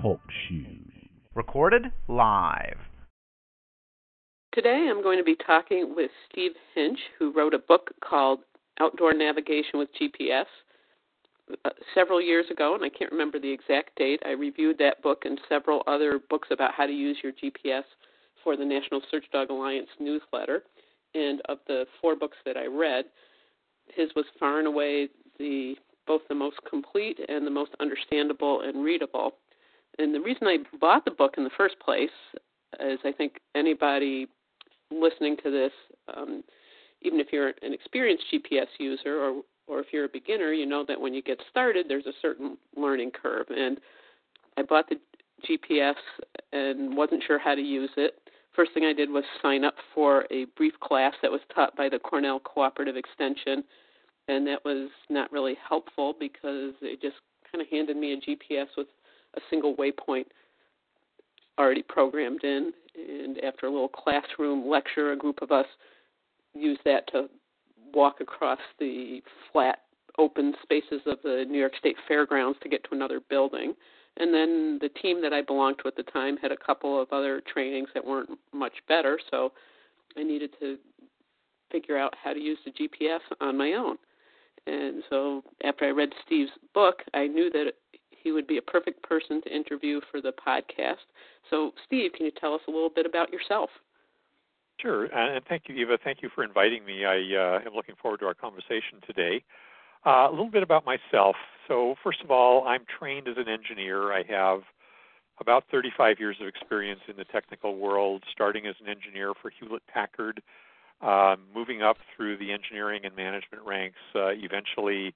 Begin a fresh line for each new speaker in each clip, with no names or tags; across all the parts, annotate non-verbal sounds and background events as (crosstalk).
Talk Shoes.
Recorded live.
Today I'm going to be talking with Steve Hinch, who wrote a book called Outdoor Navigation with GPS. Uh, several years ago, and I can't remember the exact date, I reviewed that book and several other books about how to use your GPS for the National Search Dog Alliance newsletter. And of the four books that I read, his was far and away the both the most complete and the most understandable and readable. And the reason I bought the book in the first place is I think anybody listening to this, um, even if you're an experienced GPS user or or if you're a beginner, you know that when you get started, there's a certain learning curve. And I bought the GPS and wasn't sure how to use it. First thing I did was sign up for a brief class that was taught by the Cornell Cooperative Extension and that was not really helpful because they just kind of handed me a GPS with a single waypoint already programmed in. And after a little classroom lecture, a group of us used that to walk across the flat open spaces of the New York State Fairgrounds to get to another building. And then the team that I belonged to at the time had a couple of other trainings that weren't much better, so I needed to figure out how to use the GPS on my own. And so after I read Steve's book, I knew that he would be a perfect person to interview for the podcast. So, Steve, can you tell us a little bit about yourself?
Sure, and thank you, Eva. Thank you for inviting me. I uh, am looking forward to our conversation today. Uh, a little bit about myself. So, first of all, I'm trained as an engineer. I have about 35 years of experience in the technical world, starting as an engineer for Hewlett Packard uh, moving up through the engineering and management ranks, uh, eventually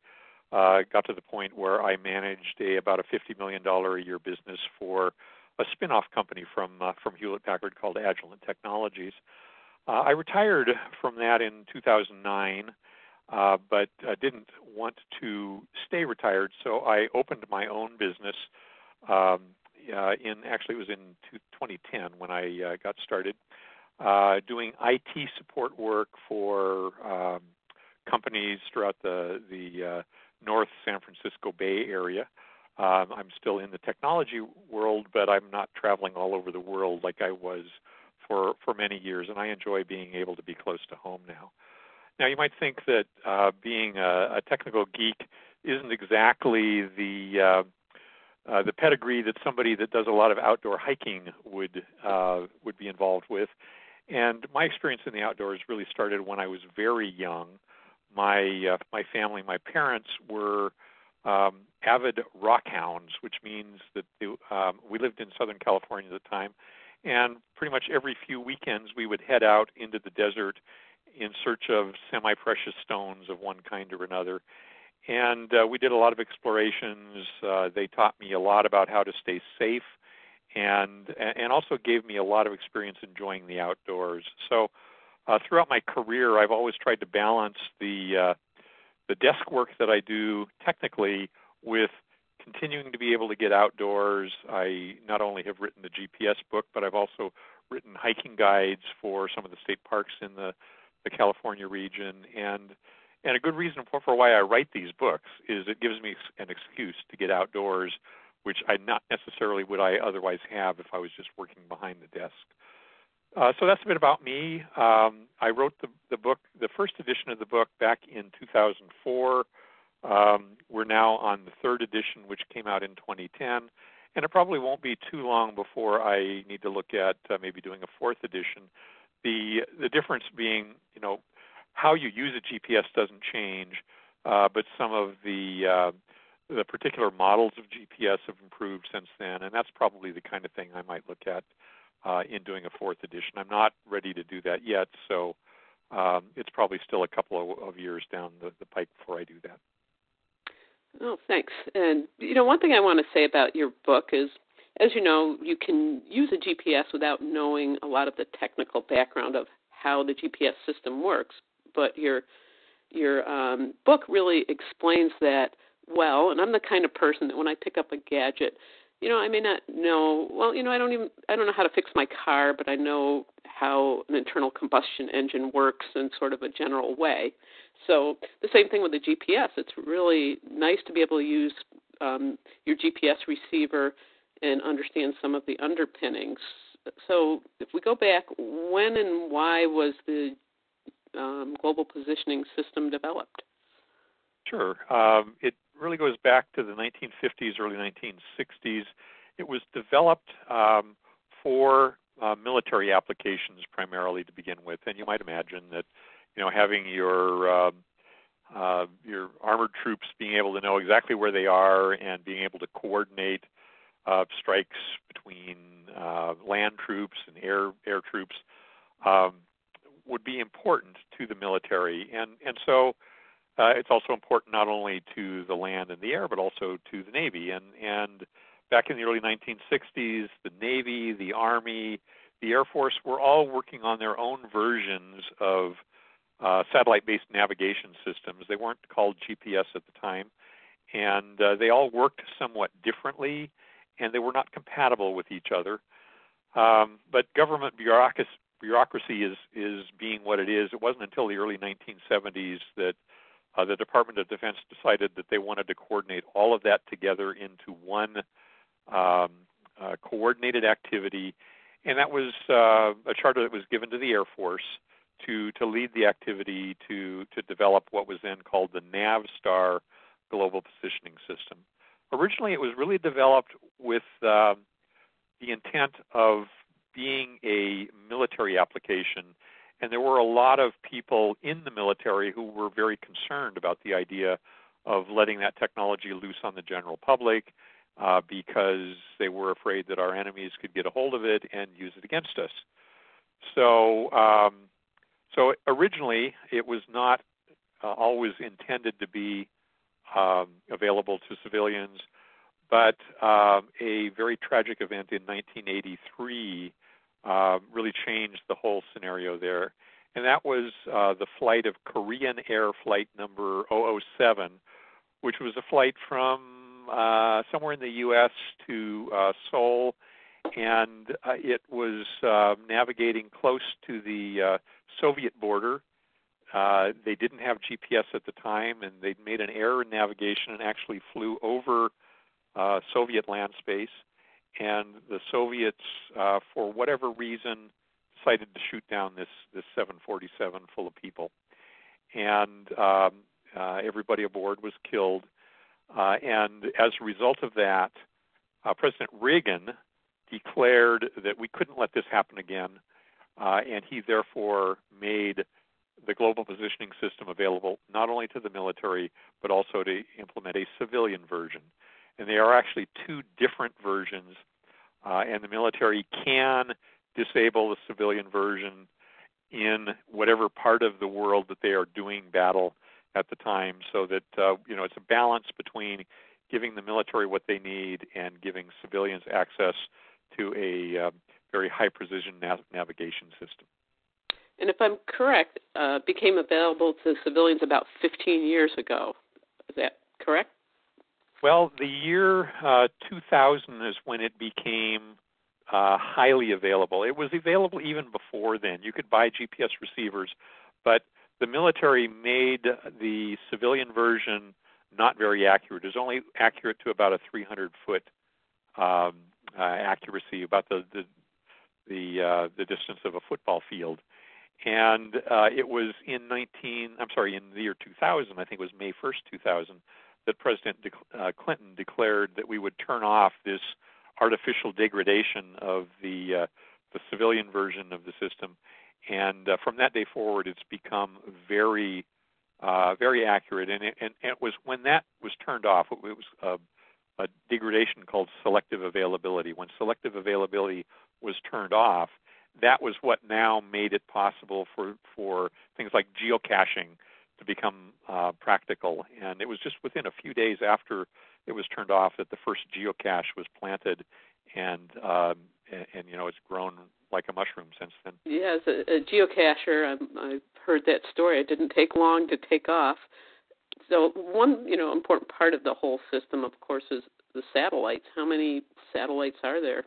uh, got to the point where I managed a about a $50 million a year business for a spin-off company from uh, from Hewlett Packard called Agilent Technologies. Uh, I retired from that in 2009, uh, but uh, didn't want to stay retired, so I opened my own business. Um, uh, in actually, it was in 2010 when I uh, got started uh, doing IT support work for um, companies throughout the the uh, North San Francisco Bay Area. Um, I'm still in the technology world, but I'm not traveling all over the world like I was for for many years, and I enjoy being able to be close to home now. Now, you might think that uh, being a, a technical geek isn't exactly the uh, uh, the pedigree that somebody that does a lot of outdoor hiking would uh, would be involved with. And my experience in the outdoors really started when I was very young. My uh, my family, my parents were um, avid rock hounds, which means that they, um, we lived in Southern California at the time, and pretty much every few weekends we would head out into the desert in search of semi-precious stones of one kind or another. And uh, we did a lot of explorations. Uh, they taught me a lot about how to stay safe and and also gave me a lot of experience enjoying the outdoors. So uh, throughout my career, I've always tried to balance the uh, the desk work that I do technically with continuing to be able to get outdoors. I not only have written the GPS book, but I've also written hiking guides for some of the state parks in the the California region and and a good reason for, for why I write these books is it gives me an excuse to get outdoors which I not necessarily would I otherwise have if I was just working behind the desk. Uh, so that's a bit about me. Um, I wrote the, the book, the first edition of the book, back in 2004. Um, we're now on the third edition, which came out in 2010, and it probably won't be too long before I need to look at uh, maybe doing a fourth edition. The the difference being, you know, how you use a GPS doesn't change, uh, but some of the uh, the particular models of GPS have improved since then, and that's probably the kind of thing I might look at uh, in doing a fourth edition. I'm not ready to do that yet, so um, it's probably still a couple of, of years down the, the pike before I do that.
Oh, thanks. And you know, one thing I want to say about your book is, as you know, you can use a GPS without knowing a lot of the technical background of how the GPS system works. But your your um, book really explains that well, and I'm the kind of person that when I pick up a gadget, you know, I may not know. Well, you know, I don't even I don't know how to fix my car, but I know how an internal combustion engine works in sort of a general way. So the same thing with the GPS. It's really nice to be able to use um, your GPS receiver and understand some of the underpinnings. So, if we go back, when and why was the um, global positioning system developed?
Sure. Um, it really goes back to the 1950s, early 1960s. It was developed um, for uh, military applications primarily to begin with, and you might imagine that you know having your uh, uh, your armored troops being able to know exactly where they are and being able to coordinate uh, strikes between uh, land troops and air air troops um, would be important to the military, and and so uh, it's also important not only to the land and the air, but also to the Navy. And and back in the early 1960s, the Navy, the Army, the Air Force were all working on their own versions of uh, satellite-based navigation systems. They weren't called GPS at the time, and uh, they all worked somewhat differently, and they were not compatible with each other. Um, but government bureaucracy, bureaucracy is is being what it is. It wasn't until the early 1970s that uh, the Department of Defense decided that they wanted to coordinate all of that together into one um, uh, coordinated activity, and that was uh, a charter that was given to the Air Force to to lead the activity to to develop what was then called the NavStar Global Positioning System. Originally, it was really developed with uh, the intent of being a military application and there were a lot of people in the military who were very concerned about the idea of letting that technology loose on the general public uh, because they were afraid that our enemies could get a hold of it and use it against us. So, um, so originally it was not uh, always intended to be um, available to civilians, but um, a very tragic event in 1983 uh, really changed the whole scenario there. And that was uh, the flight of Korean Air Flight number 007, which was a flight from uh, somewhere in the U.S. to uh, Seoul, and uh, it was uh, navigating close to the uh, Soviet border. Uh, they didn't have GPS at the time, and they'd made an error in navigation and actually flew over uh, Soviet land space and the Soviets, uh, for whatever reason, decided to shoot down this this 747 full of people, and um, uh, everybody aboard was killed. Uh, and as a result of that, uh, President Reagan declared that we couldn't let this happen again, uh, and he therefore made the global positioning system available not only to the military but also to implement a civilian version and they are actually two different versions. Uh, and the military can disable the civilian version in whatever part of the world that they are doing battle at the time, so that uh, you know it's a balance between giving the military what they need and giving civilians access to a uh, very high precision nav- navigation system.
And if I'm correct, uh, became available to civilians about 15 years ago. Is that correct?
Well, the year uh, 2000 is when it became uh, highly available. It was available even before then. You could buy GPS receivers, but the military made the civilian version not very accurate. It was only accurate to about a 300 foot um, uh, accuracy, about the the the, uh, the distance of a football field. And uh, it was in 19, I'm sorry, in the year 2000, I think it was May 1st, 2000, that President De- uh, Clinton declared that we would turn off this artificial degradation of the uh, the civilian version of the system, and uh, from that day forward, it's become very uh, very accurate. And it, and it was when that was turned off, it was a, a degradation called selective availability. When selective availability was turned off, that was what now made it possible for for things like geocaching to become uh, practical. And it was just within a few days after it was turned off that the first geocache was planted, and um, and, and you know it's grown like a mushroom since then.
Yeah, as a, a geocacher, I'm, I've heard that story. It didn't take long to take off. So one, you know, important part of the whole system, of course, is the satellites. How many satellites are there?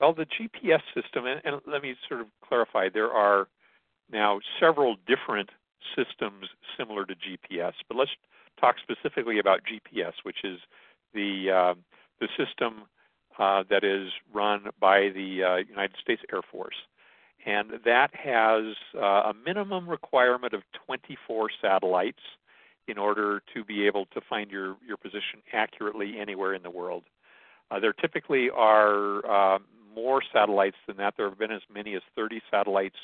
Well, the GPS system, and, and let me sort of clarify, there are now several different systems similar to GPS. But let's talk specifically about GPS, which is the uh, the system uh, that is run by the uh, United States Air Force. And that has uh, a minimum requirement of 24 satellites in order to be able to find your, your position accurately anywhere in the world. Uh, there typically are uh, more satellites than that. There have been as many as 30 satellites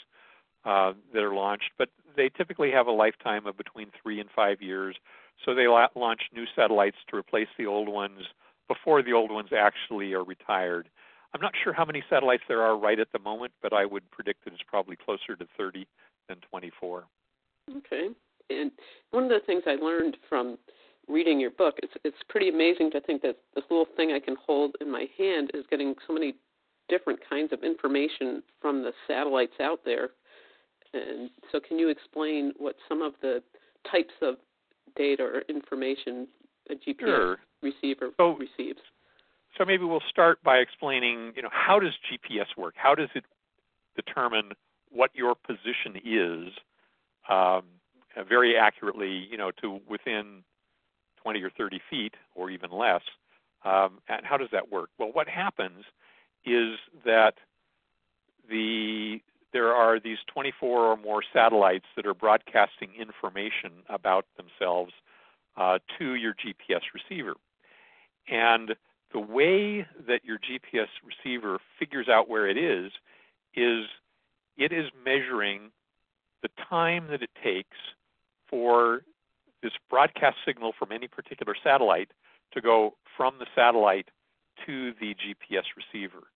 uh, that are launched, but they typically have a lifetime of between three and five years. So they la- launch new satellites to replace the old ones before the old ones actually are retired. I'm not sure how many satellites there are right at the moment, but I would predict that it's probably closer to 30 than 24.
Okay. And one of the things I learned from reading your book, it's it's pretty amazing to think that this little thing I can hold in my hand is getting so many different kinds of information from the satellites out there. And so, can you explain what some of the types of data or information a GPS
sure.
receiver
so,
receives?
So maybe we'll start by explaining, you know, how does GPS work? How does it determine what your position is um, very accurately, you know, to within 20 or 30 feet or even less? Um, and how does that work? Well, what happens is that the there are these 24 or more satellites that are broadcasting information about themselves uh, to your GPS receiver. And the way that your GPS receiver figures out where it is is it is measuring the time that it takes for this broadcast signal from any particular satellite to go from the satellite to the GPS receiver.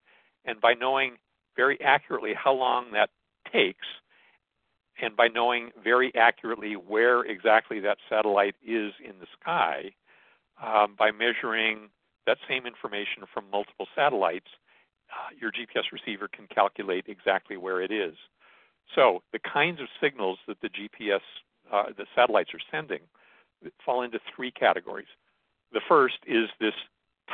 And by knowing very accurately how long that takes, and by knowing very accurately where exactly that satellite is in the sky, um, by measuring that same information from multiple satellites, uh, your GPS receiver can calculate exactly where it is. So the kinds of signals that the GPS, uh, the satellites are sending, fall into three categories. The first is this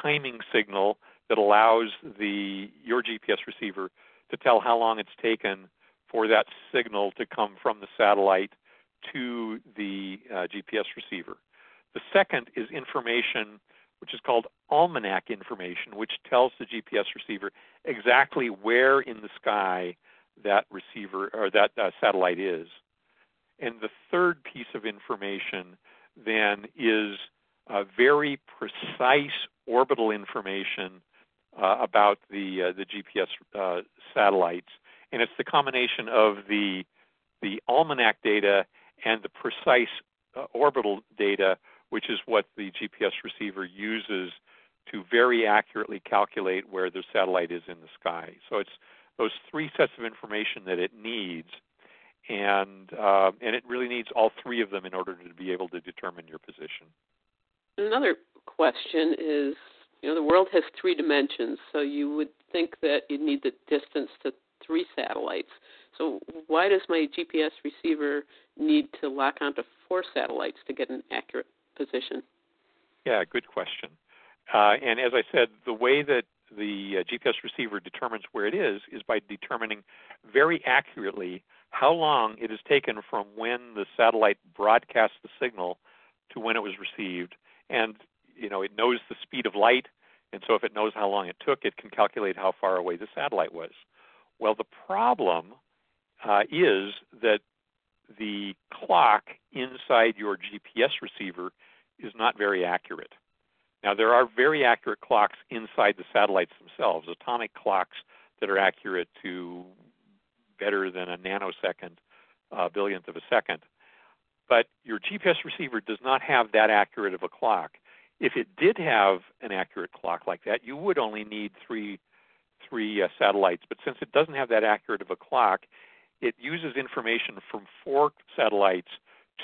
timing signal that allows the your GPS receiver to tell how long it's taken for that signal to come from the satellite to the uh, GPS receiver. The second is information which is called almanac information, which tells the GPS receiver exactly where in the sky that receiver or that uh, satellite is. And the third piece of information then is uh, very precise orbital information uh, about the uh, the GPS uh, satellites, and it's the combination of the the almanac data and the precise uh, orbital data, which is what the GPS receiver uses to very accurately calculate where the satellite is in the sky. So it's those three sets of information that it needs, and uh, and it really needs all three of them in order to be able to determine your position.
Another question is, you know, the world has three dimensions, so you would think that you'd need the distance to three satellites. So why does my GPS receiver need to lock onto four satellites to get an accurate position?
Yeah, good question. Uh, and as I said, the way that the uh, GPS receiver determines where it is is by determining very accurately how long it has taken from when the satellite broadcast the signal to when it was received. And you know, it knows the speed of light, and so if it knows how long it took, it can calculate how far away the satellite was. Well, the problem uh, is that the clock inside your GPS receiver is not very accurate. Now, there are very accurate clocks inside the satellites themselves, atomic clocks that are accurate to better than a nanosecond, uh, billionth of a second. But your GPS receiver does not have that accurate of a clock. If it did have an accurate clock like that, you would only need three three uh, satellites. But since it doesn't have that accurate of a clock, it uses information from four satellites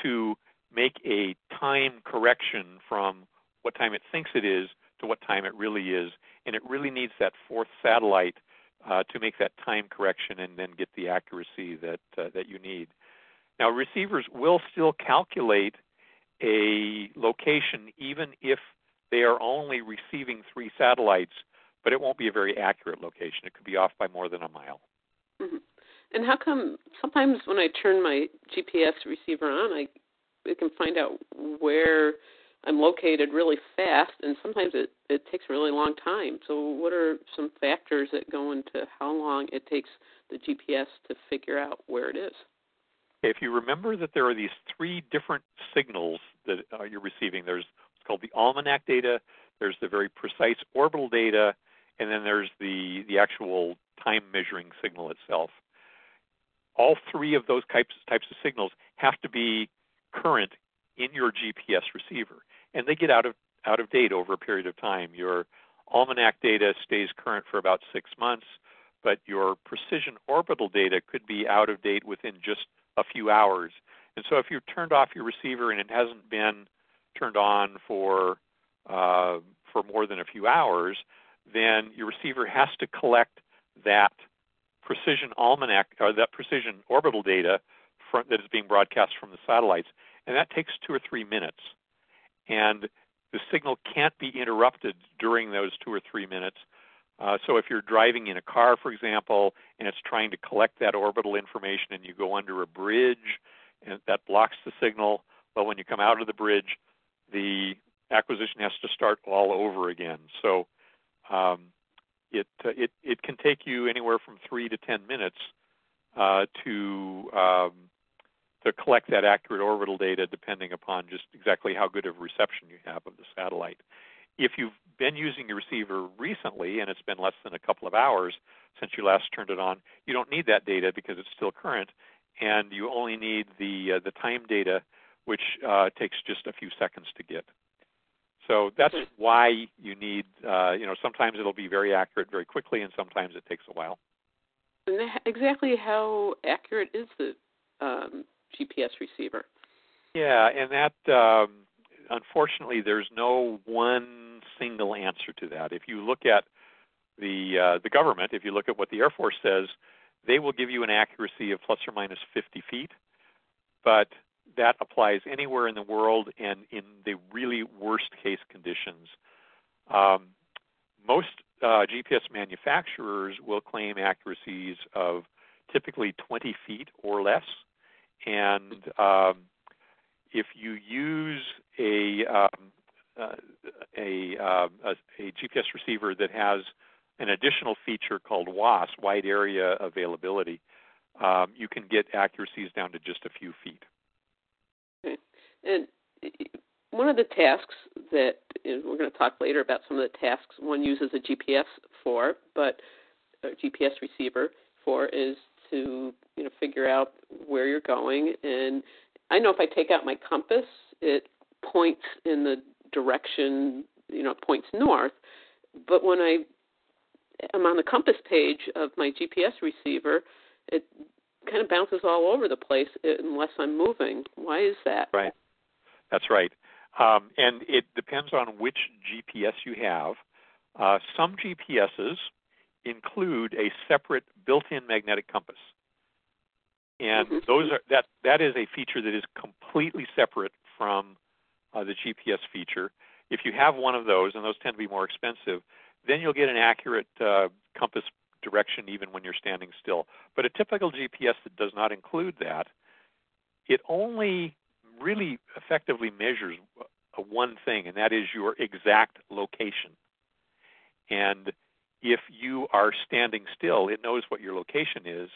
to make a time correction from what time it thinks it is to what time it really is. And it really needs that fourth satellite uh, to make that time correction and then get the accuracy that uh, that you need. Now, receivers will still calculate a location even if they are only receiving three satellites, but it won't be a very accurate location. It could be off by more than a mile.
Mm-hmm. And how come sometimes when I turn my GPS receiver on, I it can find out where I'm located really fast, and sometimes it it takes a really long time. So, what are some factors that go into how long it takes the GPS to figure out where it is?
If you remember that there are these three different signals that uh, you're receiving, there's what's called the almanac data, there's the very precise orbital data, and then there's the the actual time measuring signal itself. All three of those types types of signals have to be current in your GPS receiver, and they get out of out of date over a period of time. Your almanac data stays current for about six months, but your precision orbital data could be out of date within just a few hours. And so, if you've turned off your receiver and it hasn't been turned on for uh, for more than a few hours, then your receiver has to collect that precision almanac or that precision orbital data from, that is being broadcast from the satellites, and that takes two or three minutes. And the signal can't be interrupted during those two or three minutes. Uh, so if you're driving in a car, for example, and it's trying to collect that orbital information, and you go under a bridge, and that blocks the signal, well, when you come out of the bridge, the acquisition has to start all over again. So um, it, uh, it it can take you anywhere from three to ten minutes uh, to um, to collect that accurate orbital data, depending upon just exactly how good of reception you have of the satellite. If you've been using your receiver recently and it's been less than a couple of hours since you last turned it on, you don't need that data because it's still current, and you only need the uh, the time data, which uh, takes just a few seconds to get. So that's why you need, uh, you know, sometimes it'll be very accurate very quickly, and sometimes it takes a while.
And exactly how accurate is the um, GPS receiver?
Yeah, and that um, unfortunately, there's no one single answer to that. If you look at the uh, the government, if you look at what the Air Force says, they will give you an accuracy of plus or minus 50 feet, but that applies anywhere in the world and in the really worst case conditions. Um, most uh, GPS manufacturers will claim accuracies of typically 20 feet or less. And um, if you use a, um, uh, a, uh, a, a, GPS receiver that has an additional feature called WAAS, wide area availability, um, you can get accuracies down to just a few feet.
And one of the tasks that we're going to talk later about some of the tasks one uses a GPS for, but a GPS receiver for is to you know figure out where you're going. And I know if I take out my compass, it points in the direction you know points north. But when I am on the compass page of my GPS receiver, it kind of bounces all over the place unless I'm moving. Why is that?
Right. That's right. Um, and it depends on which GPS you have. Uh, some GPSs include a separate built-in magnetic compass, and mm-hmm. those are that that is a feature that is completely separate from uh, the GPS feature. If you have one of those, and those tend to be more expensive, then you'll get an accurate uh, compass direction even when you're standing still. But a typical GPS that does not include that, it only really effectively measures one thing, and that is your exact location. And if you are standing still, it knows what your location is.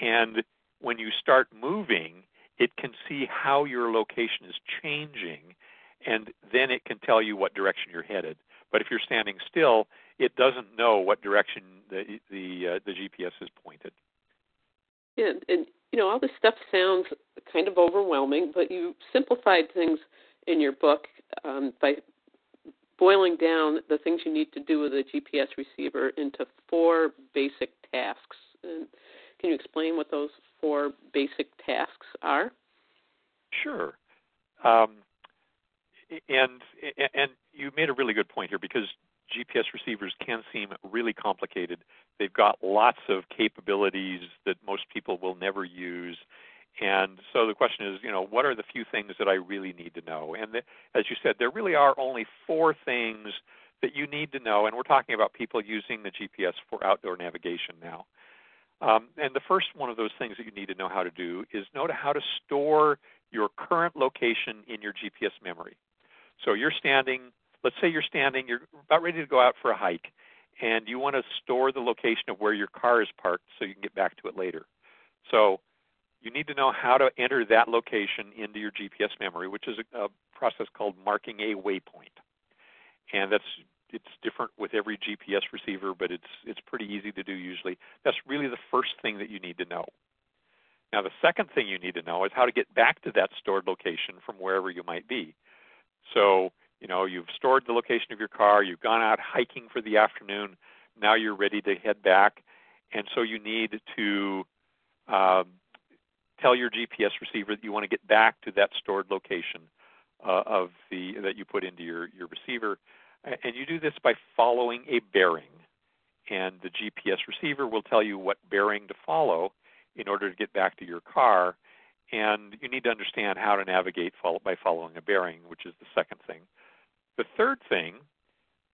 And when you start moving, it can see how your location is changing, and then it can tell you what direction you're headed. But if you're standing still, it doesn't know what direction the the, uh, the GPS is pointed.
Yeah, and you know, all this stuff sounds kind of overwhelming, but you simplified things in your book um, by boiling down the things you need to do with a GPS receiver into four basic tasks. And can you explain what those four basic tasks are?
Sure. Um, and and you made a really good point here because GPS receivers can seem really complicated. They've got lots of capabilities that most people will never use. And so the question is, you know, what are the few things that I really need to know? And the, as you said, there really are only four things that you need to know. And we're talking about people using the GPS for outdoor navigation now. Um, and the first one of those things that you need to know how to do is know how to store your current location in your GPS memory. So you're standing, let's say you're standing, you're about ready to go out for a hike, and you want to store the location of where your car is parked so you can get back to it later. So you need to know how to enter that location into your GPS memory, which is a, a process called marking a waypoint. And that's it's different with every GPS receiver, but it's it's pretty easy to do usually. That's really the first thing that you need to know. Now the second thing you need to know is how to get back to that stored location from wherever you might be. So, you know, you've stored the location of your car, you've gone out hiking for the afternoon, now you're ready to head back, and so you need to um, tell your GPS receiver that you want to get back to that stored location uh, of the that you put into your your receiver, and you do this by following a bearing. And the GPS receiver will tell you what bearing to follow in order to get back to your car. And you need to understand how to navigate by following a bearing, which is the second thing. The third thing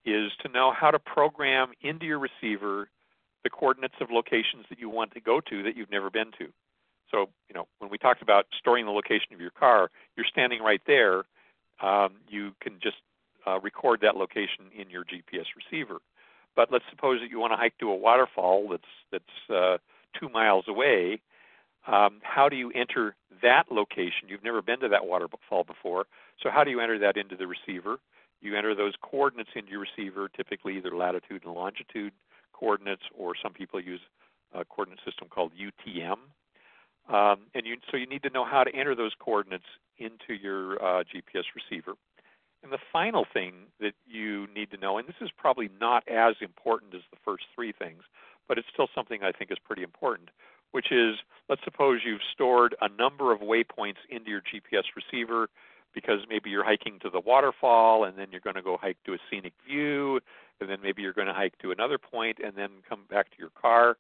is to know how to program into your receiver the coordinates of locations that you want to go to that you've never been to. So, you know, when we talked about storing the location of your car, you're standing right there. Um, you can just uh, record that location in your GPS receiver. But let's suppose that you want to hike to a waterfall that's that's uh, two miles away. Um, how do you enter that location? You've never been to that waterfall before, so how do you enter that into the receiver? You enter those coordinates into your receiver, typically either latitude and longitude coordinates, or some people use a coordinate system called UTM. Um, and you, so you need to know how to enter those coordinates into your uh, GPS receiver. And the final thing that you need to know, and this is probably not as important as the first three things, but it's still something I think is pretty important, which is let's suppose you've stored a number of waypoints into your GPS receiver because maybe you're hiking to the waterfall and then you're going to go hike to a scenic view and then maybe you're going to hike to another point and then come back to your car.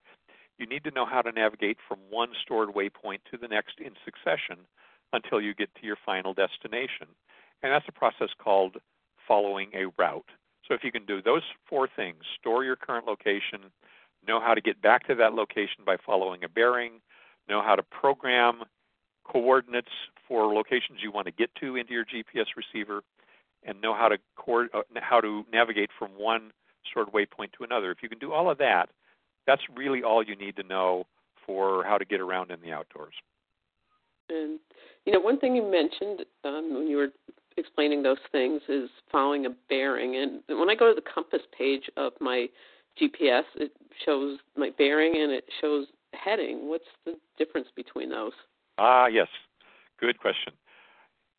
You need to know how to navigate from one stored waypoint to the next in succession until you get to your final destination. And that's a process called following a route. So if you can do those four things, store your current location, know how to get back to that location by following a bearing, know how to program coordinates for locations you want to get to into your GPS receiver, and know how to co- uh, how to navigate from one stored waypoint to another. If you can do all of that, that's really all you need to know for how to get around in the outdoors.
And you know, one thing you mentioned um, when you were explaining those things is following a bearing. And when I go to the compass page of my GPS, it shows my bearing and it shows heading. What's the difference between those?
Ah, yes, good question.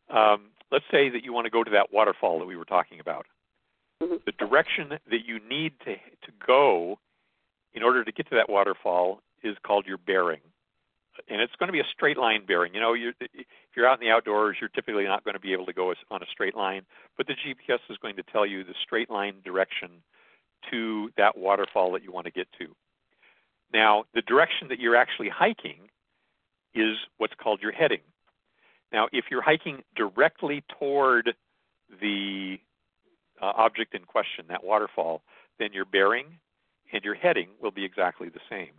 Um, let's say that you want to go to that waterfall that we were talking about.
Mm-hmm.
The direction that you need to to go in order to get to that waterfall is called your bearing and it's going to be a straight line bearing. You know, you're, if you're out in the outdoors, you're typically not going to be able to go on a straight line, but the GPS is going to tell you the straight line direction to that waterfall that you want to get to. Now, the direction that you're actually hiking is what's called your heading. Now, if you're hiking directly toward the uh, object in question, that waterfall, then your bearing and your heading will be exactly the same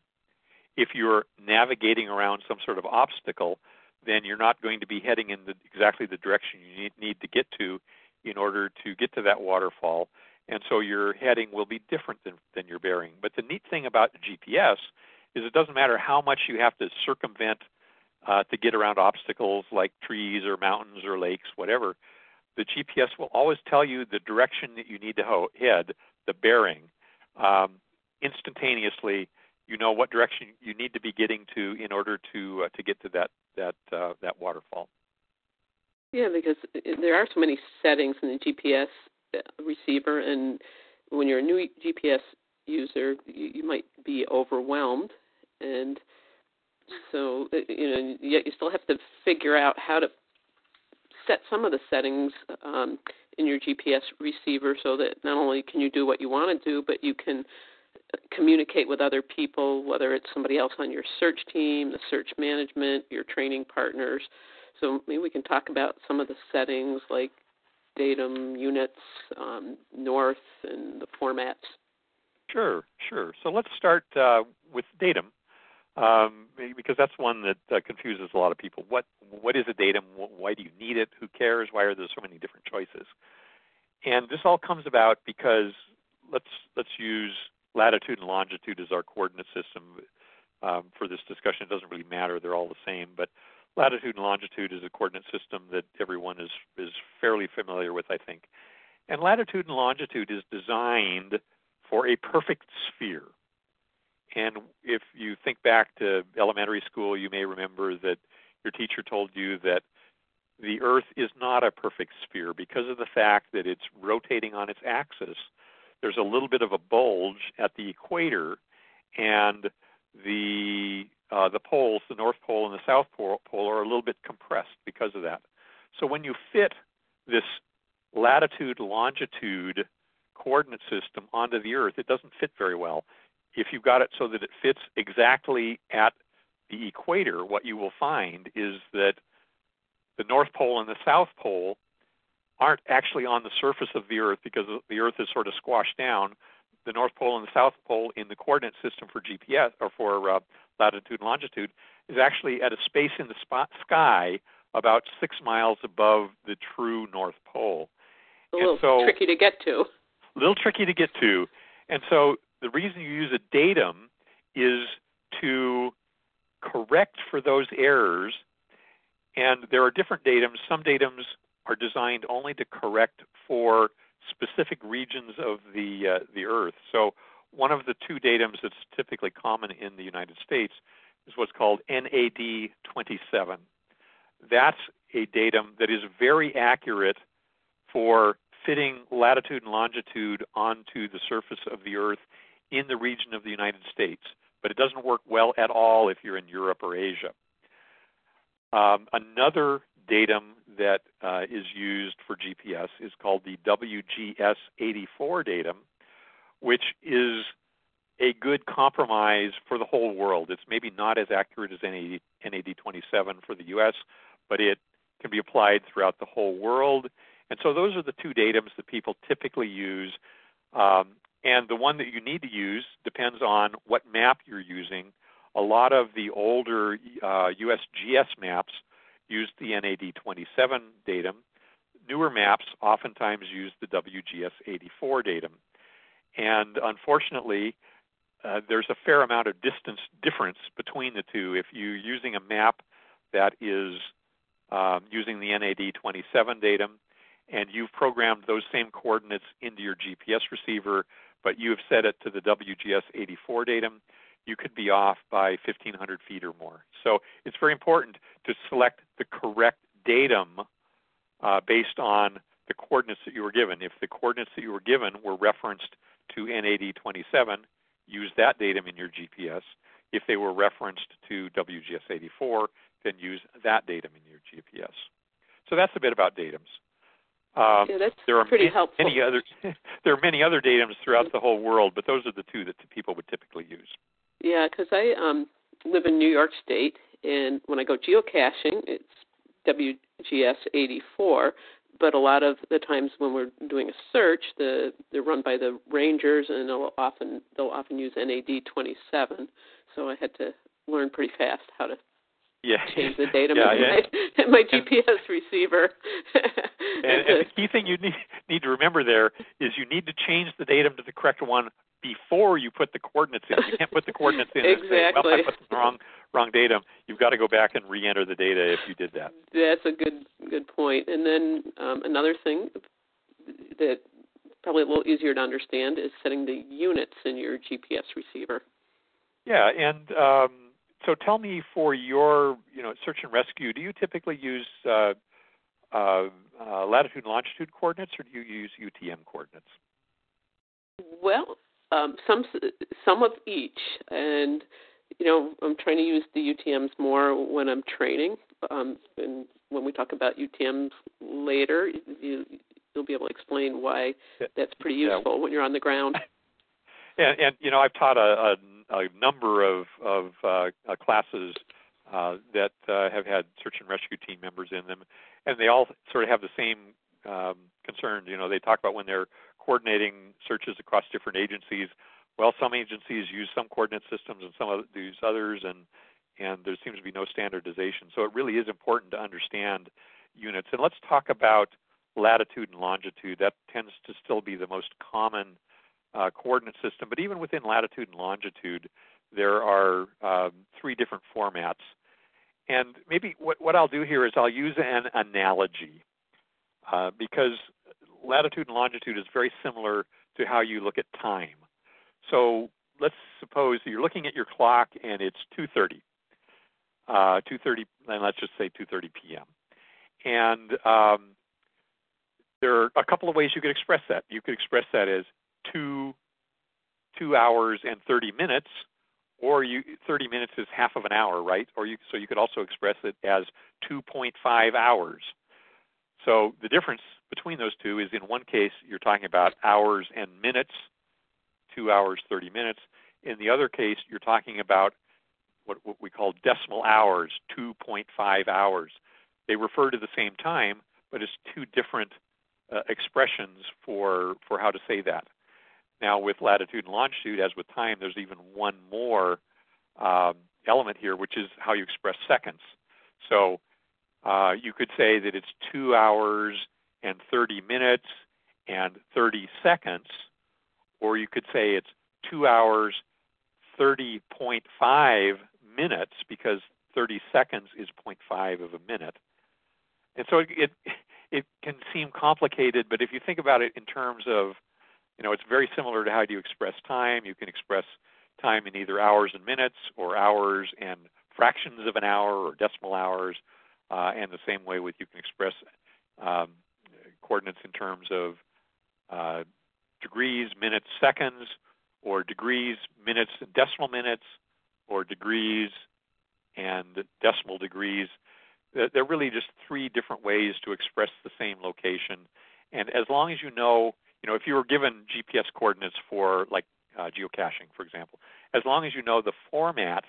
if you're navigating around some sort of obstacle, then you're not going to be heading in the, exactly the direction you need, need to get to in order to get to that waterfall. And so your heading will be different than, than your bearing. But the neat thing about GPS is it doesn't matter how much you have to circumvent uh, to get around obstacles like trees or mountains or lakes, whatever. The GPS will always tell you the direction that you need to ho- head, the bearing, um, instantaneously you know what direction you need to be getting to in order to uh, to get to that that uh, that waterfall.
Yeah, because there are so many settings in the GPS uh, receiver, and when you're a new GPS user, you, you might be overwhelmed, and so uh, you know yet you still have to figure out how to set some of the settings um, in your GPS receiver so that not only can you do what you want to do, but you can communicate with other people, whether it's somebody else on your search team, the search management, your training partners. So maybe we can talk about some of the settings like datum, units, um, north, and the formats.
Sure, sure. So let's start uh, with datum. um, because that's one that uh, confuses a lot of people. What what is a datum? Why do you need it? Who cares? Why are there so many different choices? And this all comes about because let's let's use latitude and longitude is our coordinate system um, for this discussion. It doesn't really matter; they're all the same. But latitude and longitude is a coordinate system that everyone is is fairly familiar with, I think. And latitude and longitude is designed for a perfect sphere. And if you think back to elementary school, you may remember that your teacher told you that the Earth is not a perfect sphere because of the fact that it's rotating on its axis. There's a little bit of a bulge at the equator, and the uh, the poles, the North Pole and the South Pole, are a little bit compressed because of that. So when you fit this latitude longitude coordinate system onto the Earth, it doesn't fit very well. If you've got it so that it fits exactly at the equator, what you will find is that the North Pole and the South Pole aren't actually on the surface of the Earth because the Earth is sort of squashed down. The North Pole and the South Pole in the coordinate system for GPS or for uh, latitude and longitude is actually at a space in the spot, sky about six miles above the true North Pole.
A little so, tricky to get to.
A little tricky to get to. And so the reason you use a datum is to correct for those errors. And there are different datums. Some datums are designed only to correct for specific regions of the uh, the Earth. So one of the two datums that's typically common in the United States is what's called NAD 27. That's a datum that is very accurate for fitting latitude and longitude onto the surface of the Earth in the region of the United States, but it doesn't work well at all if you're in Europe or Asia. Um, another datum that uh, is used for GPS is called the WGS 84 datum, which is a good compromise for the whole world. It's maybe not as accurate as NAD, NAD 27 for the US, but it can be applied throughout the whole world. And so those are the two datums that people typically use. Um, and the one that you need to use depends on what map you're using. A lot of the older uh, USGS maps use the NAD 27 datum. Newer maps oftentimes use the WGS 84 datum. And unfortunately, uh, there's a fair amount of distance difference between the two. If you're using a map that is um, using the NAD 27 datum and you've programmed those same coordinates into your GPS receiver, but you have set it to the WGS 84 datum, you could be off by 1,500 feet or more. So it's very important to select the correct datum uh, based on the coordinates that you were given. If the coordinates that you were given were referenced to NAD 27, use that datum in your GPS. If they were referenced to WGS 84, then use that datum in your GPS. So that's a bit about datums.
Um, yeah, that's
there are
pretty
many,
helpful.
Many other, (laughs) there are many other datums throughout the whole world, but those are the two that people would typically use.
Yeah, because I um, live in New York State, and when I go geocaching, it's WGS 84. But a lot of the times when we're doing a search, the they're run by the rangers, and they'll often they'll often use NAD 27. So I had to learn pretty fast how to
yeah.
change the datum
yeah,
in,
yeah.
My, my GPS receiver.
and, and the key thing you need, need to remember there is you need to change the datum to the correct one before you put the coordinates in. You can't put the coordinates in
exactly.
and say, well, I put the wrong wrong datum. You've got to go back and re-enter the data if you did that.
That's a good good point. And then um, another thing that probably a little easier to understand is setting the units in your GPS receiver.
Yeah, and um, so tell me for your you know search and rescue, do you typically use uh, uh, uh, latitude and longitude coordinates, or do you use UTM coordinates?
Well, um, some some of each, and you know I'm trying to use the UTM's more when I'm training. Um, and when we talk about UTM's later, you you'll be able to explain why that's pretty useful
yeah.
when you're on the ground. (laughs)
And, and you know I've taught a, a, a number of of uh, uh, classes uh, that uh, have had search and rescue team members in them, and they all sort of have the same um, concern. You know, they talk about when they're coordinating searches across different agencies, well, some agencies use some coordinate systems and some use others, and and there seems to be no standardization. So it really is important to understand units. And let's talk about latitude and longitude. That tends to still be the most common uh, coordinate system. But even within latitude and longitude, there are um, three different formats. And maybe what, what I'll do here is I'll use an analogy uh, because latitude and longitude is very similar to how you look at time. So let's suppose you're looking at your clock and it's 2:30, uh, 2:30, and let's just say 2:30 p.m. And um, there are a couple of ways you could express that. You could express that as two two hours and 30 minutes, or you 30 minutes is half of an hour, right? Or you so you could also express it as 2.5 hours. So the difference between those two is in one case you're talking about hours and minutes, two hours 30 minutes. In the other case, you're talking about what, what we call decimal hours, 2.5 hours. They refer to the same time, but it's two different uh, expressions for for how to say that. Now, with latitude and longitude, as with time, there's even one more um, element here, which is how you express seconds. So uh, you could say that it's two hours and 30 minutes and 30 seconds, or you could say it's two hours 30.5 minutes because 30 seconds is 0.5 of a minute. And so it, it it can seem complicated, but if you think about it in terms of, you know, it's very similar to how you express time. You can express time in either hours and minutes, or hours and fractions of an hour, or decimal hours, uh, and the same way with you can express um, coordinates in terms of uh, degrees, minutes, seconds, or degrees, minutes, and decimal minutes, or degrees and decimal degrees they're really just three different ways to express the same location. And as long as you know, you know, if you were given GPS coordinates for like uh, geocaching, for example, as long as you know the format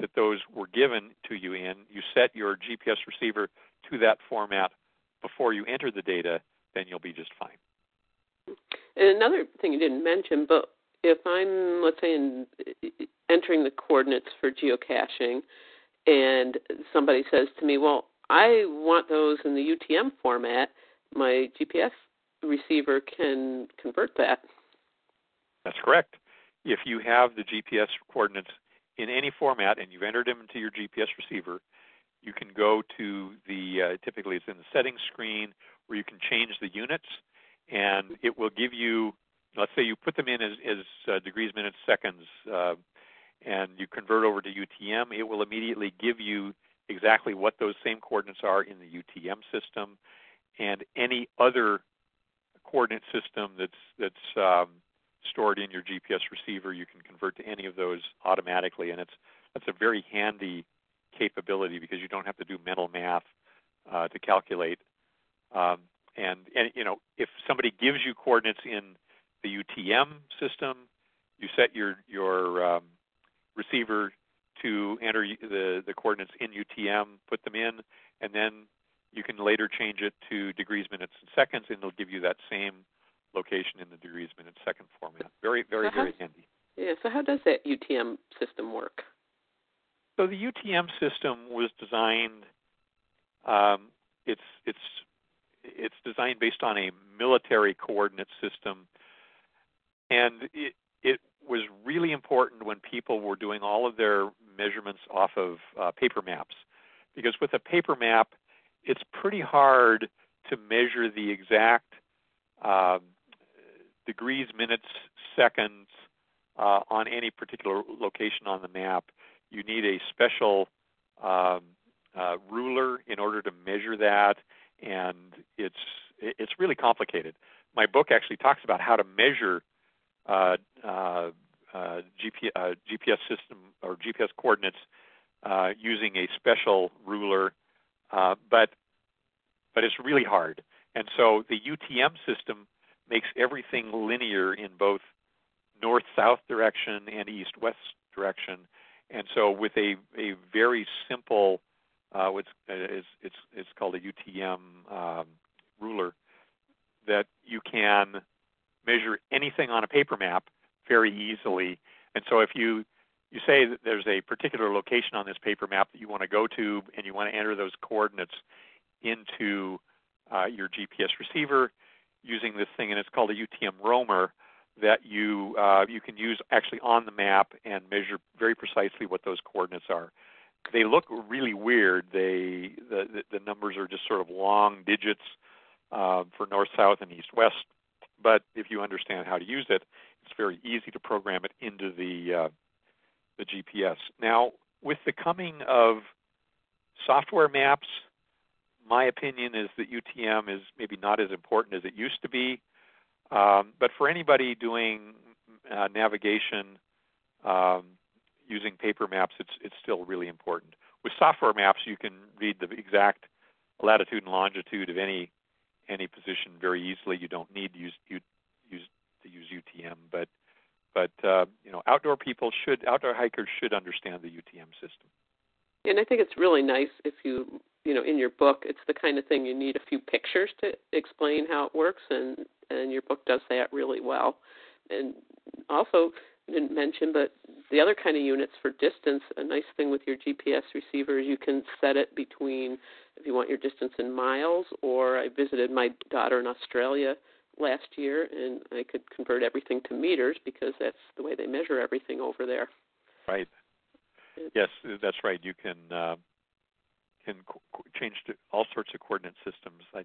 that those were given to you in, you set your GPS receiver to that format before you enter the data, then you'll be just fine.
And another thing you didn't mention, but if I'm, let's say, in, entering the coordinates for geocaching, and somebody says to me, "Well, I want those in the UTM format," my GPS receiver can convert that.
That's correct. If you have the GPS coordinates in any format and you've entered them into your GPS receiver, you can go to the uh, typically it's in the settings screen where you can change the units, and it will give you. Let's say you put them in as, as uh, degrees, minutes, seconds. Uh, and you convert over to UTM, it will immediately give you exactly what those same coordinates are in the UTM system, and any other coordinate system that's that's um, stored in your GPS receiver, you can convert to any of those automatically, and it's that's a very handy capability because you don't have to do mental math uh, to calculate. Um, and and you know if somebody gives you coordinates in the UTM system, you set your your um, receiver to enter the, the coordinates in UTM, put them in, and then you can later change it to degrees, minutes, and seconds, and it'll give you that same location in the degrees, minutes, second format. Very, very, very handy.
Yeah. So how does that UTM system work?
So the UTM system was designed. Um, it's it's it's designed based on a military coordinate system, and it, it was really important when people were doing all of their measurements off of uh, paper maps. Because with a paper map, it's pretty hard to measure the exact uh, degrees, minutes, seconds uh, on any particular location on the map. You need a special um, uh, ruler in order to measure that, and it's it's really complicated. My book actually talks about how to measure uh, uh, uh, GPS, GPS system or GPS coordinates using a special ruler, but but it's really hard. And so the UTM system makes everything linear in both north-south direction and east-west direction. And so with a, a very simple, uh, it's, it's it's called a UTM um, ruler, that you can measure anything on a paper map very easily. And so if you you say that there's a particular location on this paper map that you want to go to and you want to enter those coordinates into uh, your GPS receiver using this thing, and it's called a UTM romer that you uh, you can use actually on the map and measure very precisely what those coordinates are. They look really weird. They the the, numbers are just sort of long digits uh, for north, south, and east, west. But if you understand how to use it, it's very easy to program it into the uh, the GPS. Now, with the coming of software maps, my opinion is that UTM is maybe not as important as it used to be. Um, but for anybody doing uh, navigation um, using paper maps, it's it's still really important. With software maps, you can read the exact latitude and longitude of any any position very easily. You don't need to use use to use UTM, but but uh, you know, outdoor people should outdoor hikers should understand the UTM system.
And I think it's really nice if you you know in your book it's the kind of thing you need a few pictures to explain how it works and and your book does that really well and also didn't mention but the other kind of units for distance a nice thing with your gps receiver is you can set it between if you want your distance in miles or i visited my daughter in australia last year and i could convert everything to meters because that's the way they measure everything over there.
Right. Yes that's right. You can uh can co- change to all sorts of coordinate systems. I,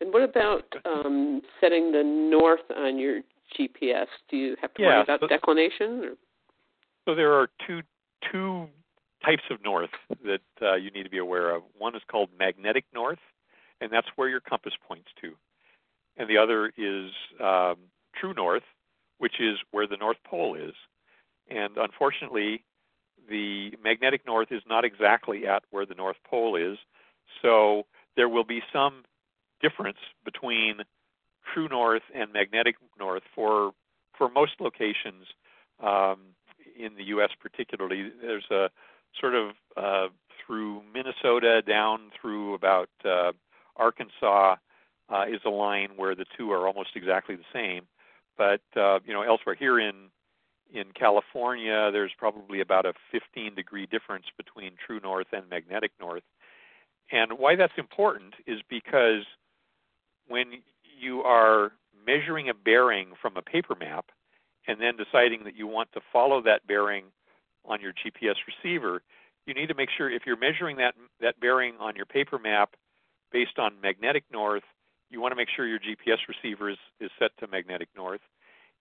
and what about um, setting the north on your GPS? Do you have to
yeah,
worry about
so,
declination? Or?
So there are two two types of north that uh, you need to be aware of. One is called magnetic north, and that's where your compass points to, and the other is um, true north, which is where the North Pole is. And unfortunately, the magnetic north is not exactly at where the North Pole is, so there will be some difference between true north and magnetic north for for most locations um, in the U.S. Particularly, there's a sort of uh, through Minnesota down through about uh, Arkansas uh, is a line where the two are almost exactly the same. But uh, you know, elsewhere here in in California, there's probably about a 15 degree difference between true north and magnetic north. And why that's important is because when you are measuring a bearing from a paper map and then deciding that you want to follow that bearing on your GPS receiver, you need to make sure if you're measuring that that bearing on your paper map based on magnetic north, you want to make sure your GPS receiver is, is set to magnetic north.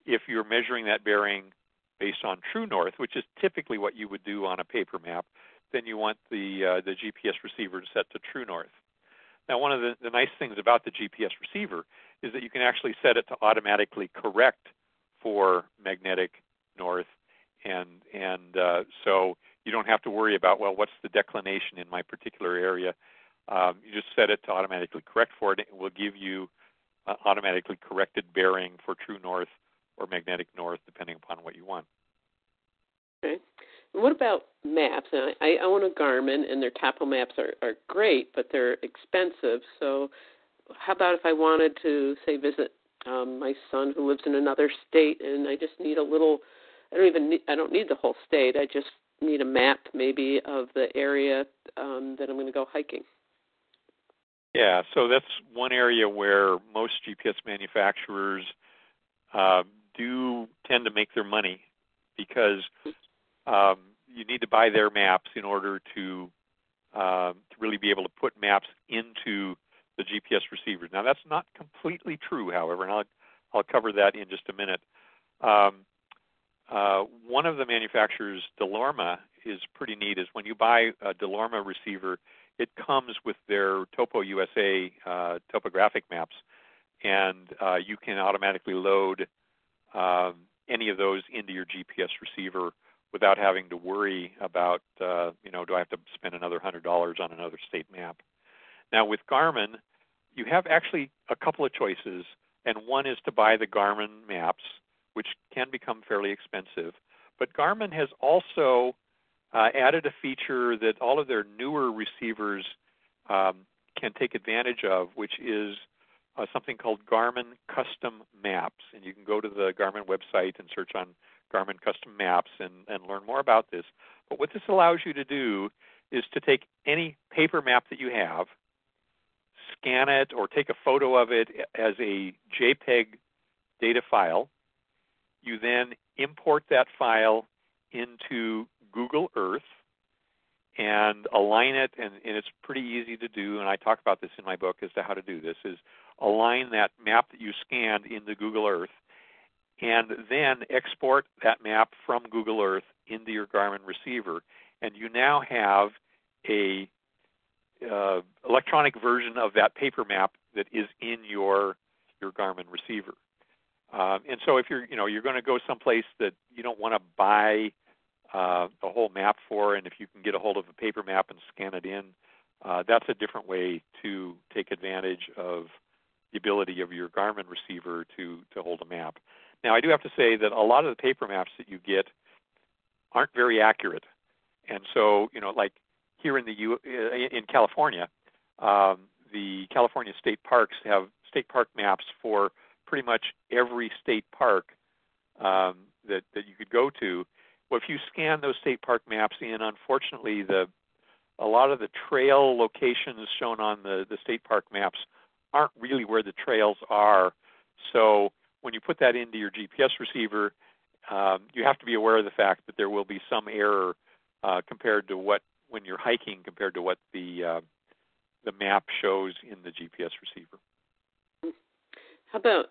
If you're measuring that bearing based on true north, which is typically what you would do on a paper map, then you want the uh, the GPS receiver set to true north. Now, one of the, the nice things about the GPS receiver is that you can actually set it to automatically correct for magnetic north, and and uh, so you don't have to worry about well, what's the declination in my particular area. Um, you just set it to automatically correct for it. And it will give you uh, automatically corrected bearing for true north or magnetic north, depending upon what you want.
Okay. What about maps? I, I own a Garmin, and their topo maps are, are great, but they're expensive. So, how about if I wanted to, say, visit um, my son who lives in another state, and I just need a little? I don't even need. I don't need the whole state. I just need a map, maybe, of the area um, that I'm going to go hiking.
Yeah, so that's one area where most GPS manufacturers uh, do tend to make their money because um, you need to buy their maps in order to uh, to really be able to put maps into the GPS receivers. Now that's not completely true, however, and I'll I'll cover that in just a minute. Um, uh, one of the manufacturers, DeLorme, is pretty neat. Is when you buy a DeLorme receiver, it comes with their Topo USA uh, topographic maps, and uh, you can automatically load um, any of those into your GPS receiver without having to worry about, uh, you know, do I have to spend another hundred dollars on another state map? Now with Garmin, you have actually a couple of choices, and one is to buy the Garmin maps, which can become fairly expensive. But Garmin has also uh, added a feature that all of their newer receivers um, can take advantage of, which is uh, something called Garmin Custom Maps, and you can go to the Garmin website and search on Garmin Custom Maps and, and learn more about this. But what this allows you to do is to take any paper map that you have, scan it or take a photo of it as a JPEG data file. You then import that file into Google Earth and align it and, and, it's pretty easy to do and i talk about this in my book as to how to do this is align that map that you scanned into google earth and then export that map from google earth into your garmin receiver and you now have a uh, electronic version of that paper map that is in your your garmin receiver um, and so if you're you know you're going to go someplace that you don't want to buy uh, a whole map for, and if you can get a hold of a paper map and scan it in, uh, that's a different way to take advantage of the ability of your Garmin receiver to to hold a map. Now, I do have to say that a lot of the paper maps that you get aren't very accurate, and so you know, like here in the U uh, in California, um, the California state parks have state park maps for pretty much every state park um, that that you could go to, well, if you scan those state park maps in, unfortunately, the a lot of the trail locations shown on the, the state park maps aren't really where the trails are. So when you put that into your GPS receiver, um, you have to be aware of the fact that there will be some error uh, compared to what when you're hiking compared to what the uh, the map shows in the GPS receiver.
How about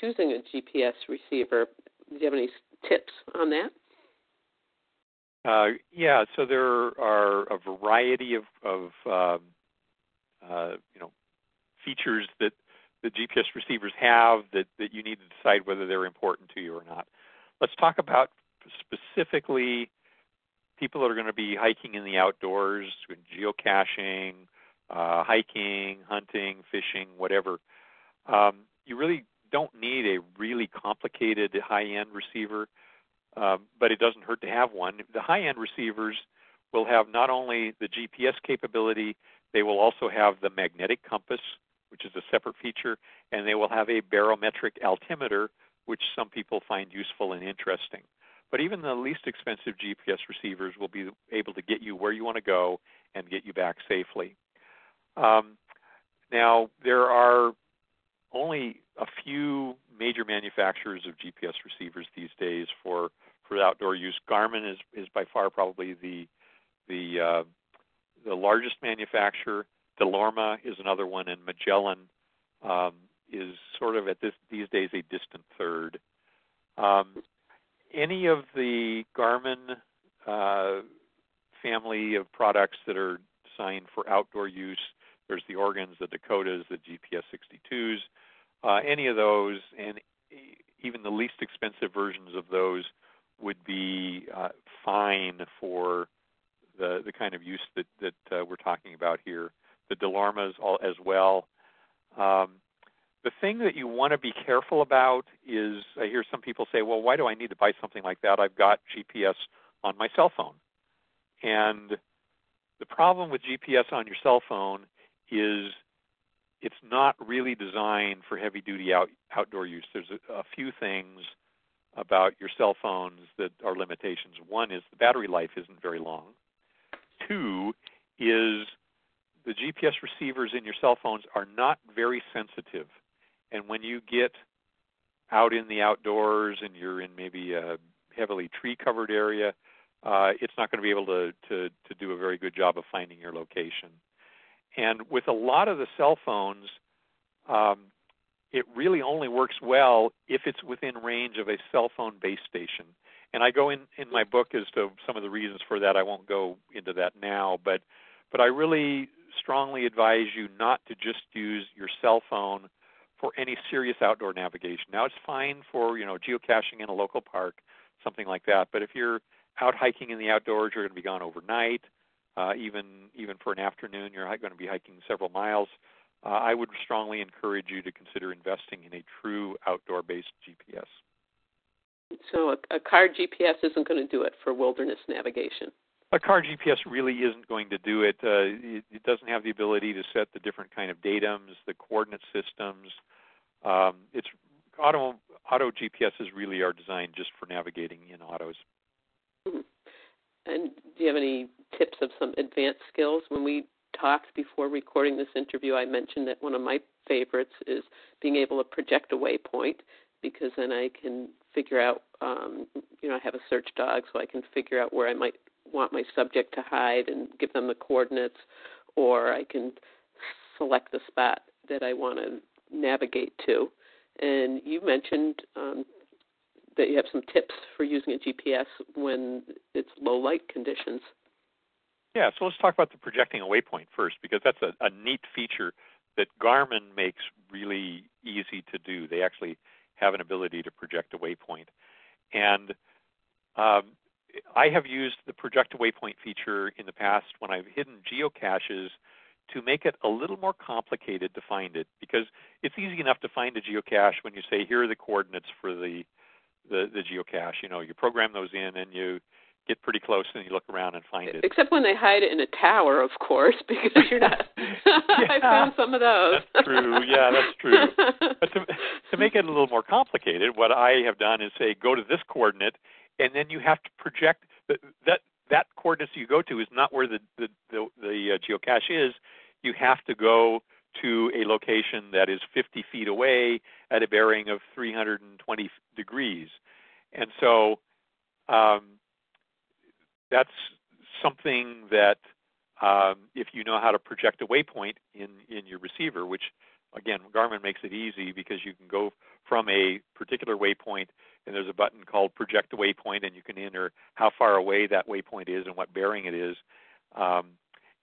choosing a GPS receiver? Do you have any tips on that?
Uh, yeah, so there are a variety of, of um, uh, you know features that the GPS receivers have that, that you need to decide whether they're important to you or not. Let's talk about specifically people that are going to be hiking in the outdoors, geocaching, uh, hiking, hunting, fishing, whatever. Um, you really don't need a really complicated high-end receiver um, but it doesn't hurt to have one. The high end receivers will have not only the GPS capability, they will also have the magnetic compass, which is a separate feature, and they will have a barometric altimeter, which some people find useful and interesting. But even the least expensive GPS receivers will be able to get you where you want to go and get you back safely. Um, now, there are only a few major manufacturers of GPS receivers these days for for outdoor use. Garmin is is by far probably the the uh, the largest manufacturer. DeLorme is another one, and Magellan um, is sort of at this these days a distant third. Um, any of the Garmin uh, family of products that are designed for outdoor use, there's the Oregons, the Dakotas, the GPS 62s, uh, any of those, and even the least expensive versions of those would be uh, fine for the the kind of use that that uh, we're talking about here. The DeLormes all, as well. Um, the thing that you want to be careful about is I hear some people say, "Well, why do I need to buy something like that? I've got GPS on my cell phone." And the problem with GPS on your cell phone is it's not really designed for heavy duty out, outdoor use. There's a, a few things about your cell phones that are limitations. One is the battery life isn't very long. Two is the GPS receivers in your cell phones are not very sensitive. And when you get out in the outdoors and you're in maybe a heavily tree covered area, uh, it's not going to be able to, to, to do a very good job of finding your location. And with a lot of the cell phones, um, it really only works well if it's within range of a cell phone base station. And I go in in my book as to some of the reasons for that. I won't go into that now, but but I really strongly advise you not to just use your cell phone for any serious outdoor navigation. Now it's fine for you know geocaching in a local park, something like that. But if you're out hiking in the outdoors, you're going to be gone overnight. Uh, even even for an afternoon, you're going to be hiking several miles uh, I would strongly encourage you to consider investing in a true outdoor based GPS.
So, a, a car GPS isn't going to do it for wilderness navigation?
A car GPS really isn't going to do it. Uh, it. it. doesn't have the ability to set the different kind of datums, the coordinate systems. Um, it's auto auto GPSs really are designed just for navigating in autos.
Mm-hmm. And do you have any tips of some advanced skills? When we talked before recording this interview, I mentioned that one of my favorites is being able to project a waypoint because then I can figure out, um, you know, I have a search dog, so I can figure out where I might want my subject to hide and give them the coordinates, or I can select the spot that I want to navigate to. And you mentioned um, that you have some tips for using a GPS when it's low light conditions.
Yeah, so let's talk about the projecting a waypoint first because that's a, a neat feature that Garmin makes really easy to do. They actually have an ability to project a waypoint. And um, I have used the project a waypoint feature in the past when I've hidden geocaches to make it a little more complicated to find it because it's easy enough to find a geocache when you say here are the coordinates for the the, the geocache. You know, you program those in and you get pretty close and you look around and find it.
Except when they hide it in a tower, of course, (laughs) because you're not. (laughs) (laughs) I found some of those.
That's true. Yeah, that's true. but to to make it a little more complicated, what I have done is say go to this coordinate, and then you have to project that that that coordinates you go to is not where the the the, the uh, geocache is. You have to go to a location that is 50 feet away at a bearing of 320 degrees, and so um, that's something that um, if you know how to project a waypoint in in your receiver, which again Garmin makes it easy because you can go from a particular waypoint and there's a button called project a waypoint and you can enter how far away that waypoint is and what bearing it is. Um,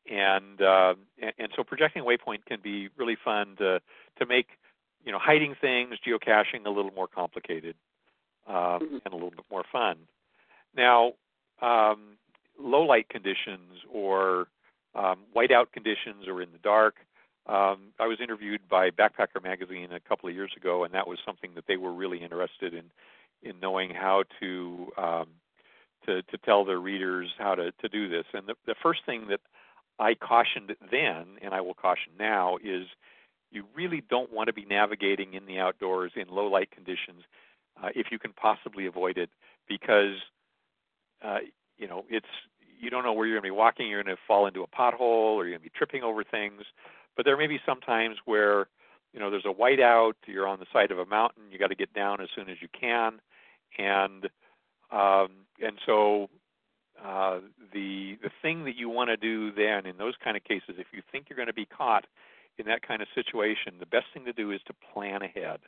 and, uh, and and so projecting a waypoint can be really fun to to make you know hiding things geocaching a little more complicated um, mm-hmm. and a little bit more fun. Now, um, low light conditions or um, whiteout conditions or in the dark. Um, I was interviewed by Backpacker Magazine a couple of years ago, and that was something that they were really interested in in knowing how to um, to, to tell their readers how to, to do this. And the, the first thing that I cautioned then, and I will caution now, is you really don't want to be navigating in the outdoors in low light conditions uh, if you can possibly avoid it, because uh, you know it's you don't know where you're going to be walking. You're going to fall into a pothole, or you're going to be tripping over things. But there may be some times where you know there's a whiteout. You're on the side of a mountain. You got to get down as soon as you can, and um, and so uh, the the thing that you want to do then in those kind of cases, if you think you're going to be caught in that kind of situation, the best thing to do is to plan ahead.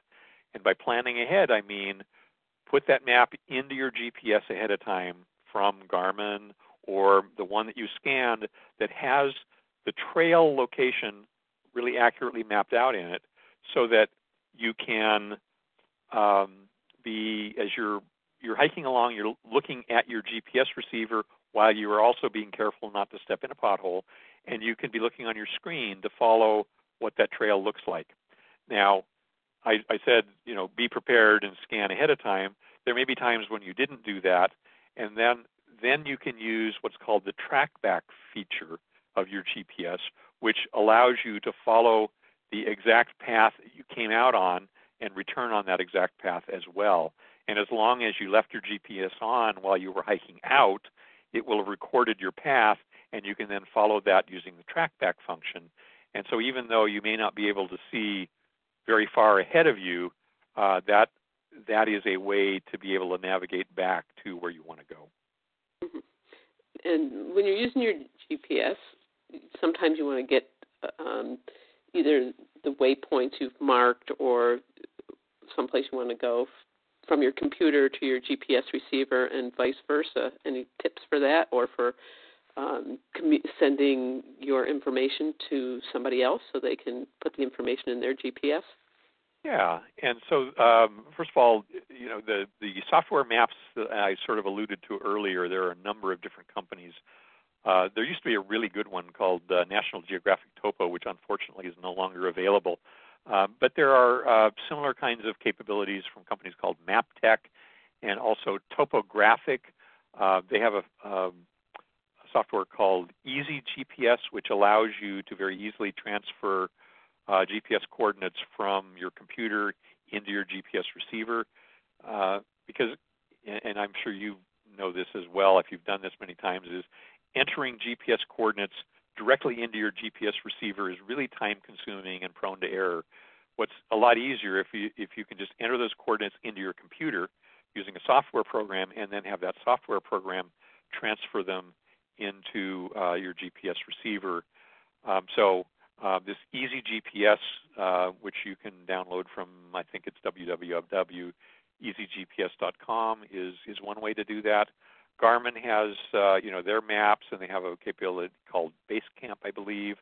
And by planning ahead, I mean put that map into your GPS ahead of time from Garmin or the one that you scanned that has the trail location really accurately mapped out in it so that you can um, be as you're you're hiking along you're looking at your GPS receiver while you are also being careful not to step in a pothole and you can be looking on your screen to follow what that trail looks like. Now I, I said you know be prepared and scan ahead of time. There may be times when you didn't do that and then then you can use what's called the TracBack feature of your GPS, which allows you to follow the exact path that you came out on and return on that exact path as well. And as long as you left your GPS on while you were hiking out, it will have recorded your path, and you can then follow that using the TracBack function. And so, even though you may not be able to see very far ahead of you, uh, that that is a way to be able to navigate back to where you want to go.
Mm-hmm. And when you're using your GPS, sometimes you want to get um, either the waypoints you've marked or someplace you want to go from your computer to your GPS receiver and vice versa. Any tips for that or for um, commu- sending your information to somebody else so they can put the information in their GPS?
Yeah, and so um, first of all, you know the the software maps that I sort of alluded to earlier. There are a number of different companies. Uh, there used to be a really good one called uh, National Geographic Topo, which unfortunately is no longer available. Uh, but there are uh, similar kinds of capabilities from companies called MapTech and also TopoGrafix. Uh, they have a, um, a software called Easy GPS, which allows you to very easily transfer uh, GPS coordinates from your computer into your GPS receiver. Uh, because, and I'm sure you know this as well if you've done this many times, is entering GPS coordinates directly into your GPS receiver is really time consuming and prone to error. What's a lot easier if you if you can just enter those coordinates into your computer using a software program and then have that software program transfer them into uh, your GPS receiver. Um, so uh, this Easy GPS, uh, which you can download from, I think it's www.easygps.com, is is one way to do that. Garmin has, uh, you know, their maps, and they have a capability called Basecamp, I believe.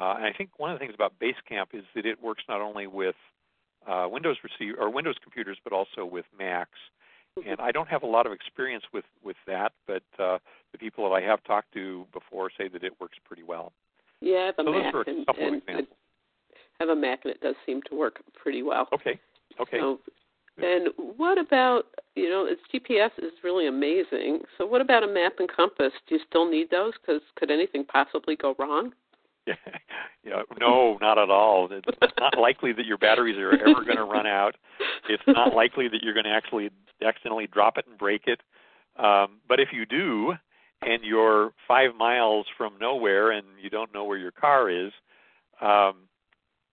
Uh, and I think one of the things about Basecamp is that it works not only with uh, Windows receiver or Windows computers, but also with Macs. And I don't have a lot of experience with with that, but uh, the people that I have talked to before say that it works pretty well.
Yeah, I have a
so
Mac, and, and I have a Mac, and it does seem to work pretty well.
Okay. Okay.
So, and what about you know, its GPS is really amazing. So, what about a map and compass? Do you still need those? Because could anything possibly go wrong? (laughs)
yeah, no, not at all. It's not likely that your batteries are ever going (laughs) to run out. It's not likely that you're going to actually accidentally drop it and break it. Um, but if you do, and you're five miles from nowhere and you don't know where your car is, um,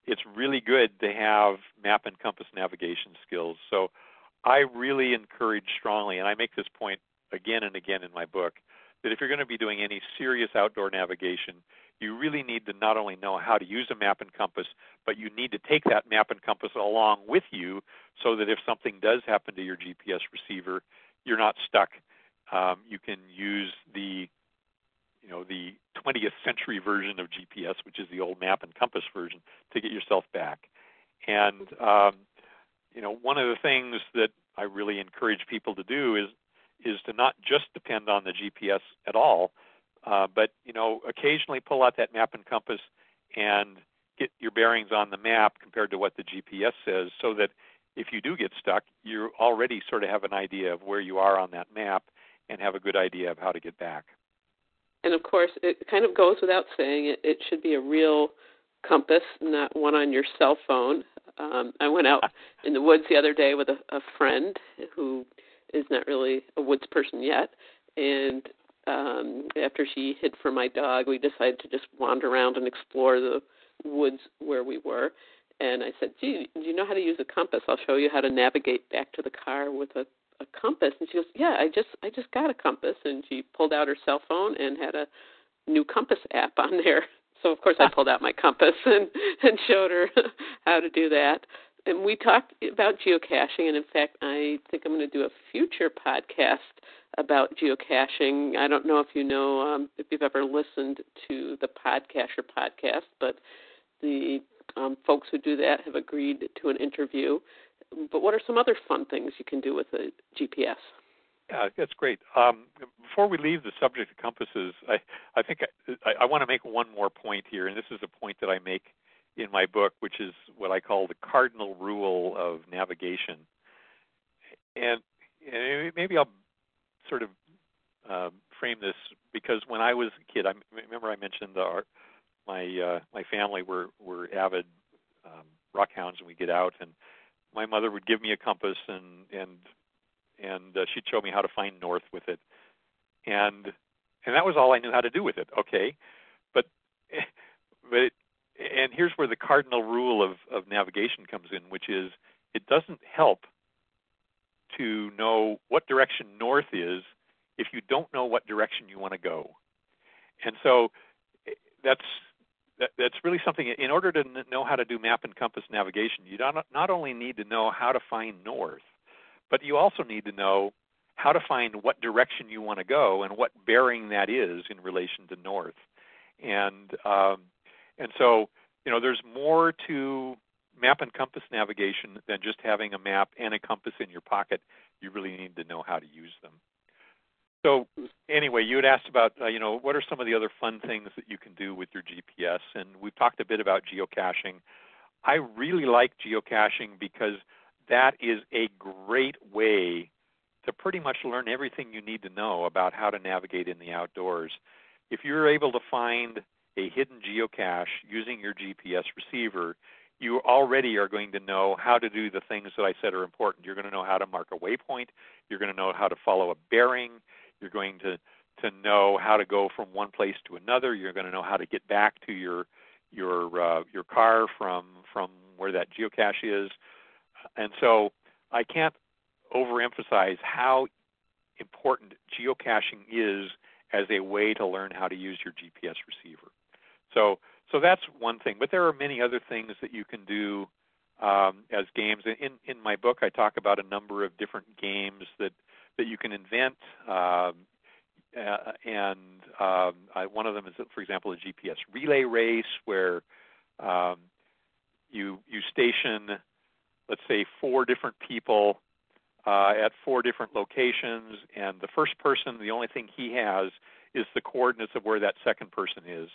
it's really good to have map and compass navigation skills. So I really encourage strongly, and I make this point again and again in my book, that if you're going to be doing any serious outdoor navigation, you really need to not only know how to use a map and compass, but you need to take that map and compass along with you so that if something does happen to your GPS receiver, you're not stuck. Um, you can use the you know the 20th century version of GPS, which is the old map and compass version, to get yourself back. And um, you know one of the things that I really encourage people to do is is to not just depend on the GPS at all, uh, but you know, occasionally pull out that map and compass and get your bearings on the map compared to what the GPS says, so that if you do get stuck, you already sort of have an idea of where you are on that map and have a good idea of how to get back.
And of course, it kind of goes without saying it, it should be a real compass, not one on your cell phone. Um, I went out (laughs) in the woods the other day with a, a friend who is not really a woods person yet, and um, after she hid from my dog, we decided to just wander around and explore the woods where we were. And I said, "Gee, do you know how to use a compass? I'll show you how to navigate back to the car with a, a compass." And she goes, "Yeah, I just I just got a compass." And she pulled out her cell phone and had a new compass app on (laughs) there. So of course I pulled out my compass (laughs) and and showed her (laughs) how to do that. And we talked about geocaching, and in fact, I think I'm going to do a future podcast about geocaching. I don't know if you know um, if you've ever listened to the PodCacher podcast, but the um, folks who do that have agreed to an interview. But what are some other fun things you can do with a GPS?
Yeah, that's great. Um, before we leave the subject of compasses, I, I think I, I want to make one more point here, and this is a point that I make in my book, which is what I call the cardinal rule of navigation. And, and maybe I'll sort of uh, frame this because when I was a kid, I remember I mentioned our, my uh, my family were were avid um, rock hounds, and we get out, and my mother would give me a compass, and and and uh, she'd show me how to find north with it, and and that was all I knew how to do with it. Okay, but (laughs) but it, and here's where the cardinal rule of of navigation comes in, which is it doesn't help to know what direction north is if you don't know what direction you want to go. And so eh, that's that, that's really something. In order to know how to do map and compass navigation, you don't, not only need to know how to find north, but you also need to know how to find what direction you want to go and what bearing that is in relation to north. And um, and so you know, there's more to map and compass navigation than just having a map and a compass in your pocket. You really need to know how to use them. So anyway, you had asked about, uh, you know, what are some of the other fun things that you can do with your GPS? And we've talked a bit about geocaching. I really like geocaching because that is a great way to pretty much learn everything you need to know about how to navigate in the outdoors. if you're able to find a hidden geocache using your GPS receiver, you already are going to know how to do the things that I said are important. You're going to know how to mark a waypoint. You're going to know how to follow a bearing. You're going to to know how to go from one place to another. You're going to know how to get back to your your uh, your car from from where that geocache is. And so I can't overemphasize how important geocaching is as a way to learn how to use your GPS receiver. So so that's one thing. But there are many other things that you can do um, as games. In in my book, I talk about a number of different games that that you can invent. Um, uh, and um, I, one of them is, for example, a GPS relay race where um, you you station, let's say, four different people uh, at four different locations, and the first person, the only thing he has is the coordinates of where that second person is.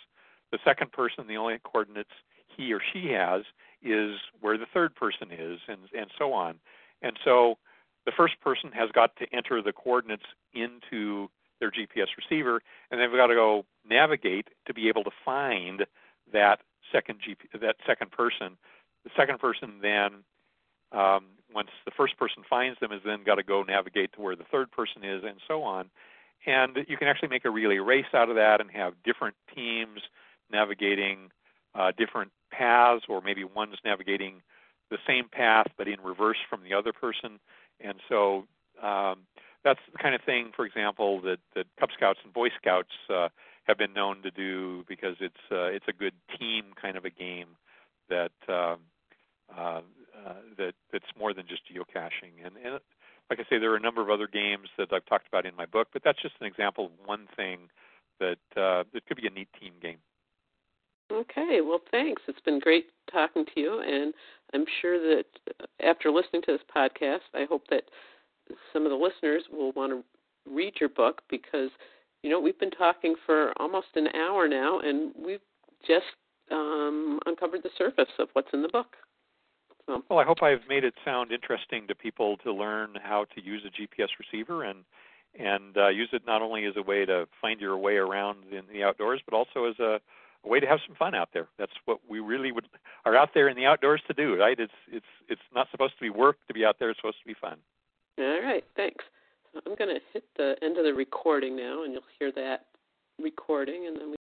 The second person, the only coordinates he or she has is where the third person is, and and so on. And so the first person has got to enter the coordinates into their GPS receiver, and they've got to go navigate to be able to find that second GP, that second person. The second person then, um, once the first person finds them, has then got to go navigate to where the third person is, and so on. And you can actually make a relay race out of that and have different teams navigating uh, different paths, or maybe one's navigating the same path but in reverse from the other person. And so um, that's the kind of thing, for example, that, that Cub Scouts and Boy Scouts uh, have been known to do because it's uh, it's a good team kind of a game that um, uh, uh, that that's more than just geocaching. And, and like I say, there are a number of other games that I've talked about in my book, but that's just an example of one thing that uh, that could be a neat team game.
Okay, well, thanks. It's been great talking to you, and I'm sure that after listening to this podcast, I hope that some of the listeners will want to read your book because you know we've been talking for almost an hour now, and we've just um, uncovered the surface of what's in the book.
So. Well, I hope I've made it sound interesting to people to learn how to use a GPS receiver and and uh, use it not only as a way to find your way around in the outdoors, but also as a, a way to have some fun out there. That's what we really would are out there in the outdoors to do, right? It's it's it's not supposed to be work to be out there. It's supposed to be fun.
All right, thanks. I'm going to hit the end of the recording now, and you'll hear that recording, and then we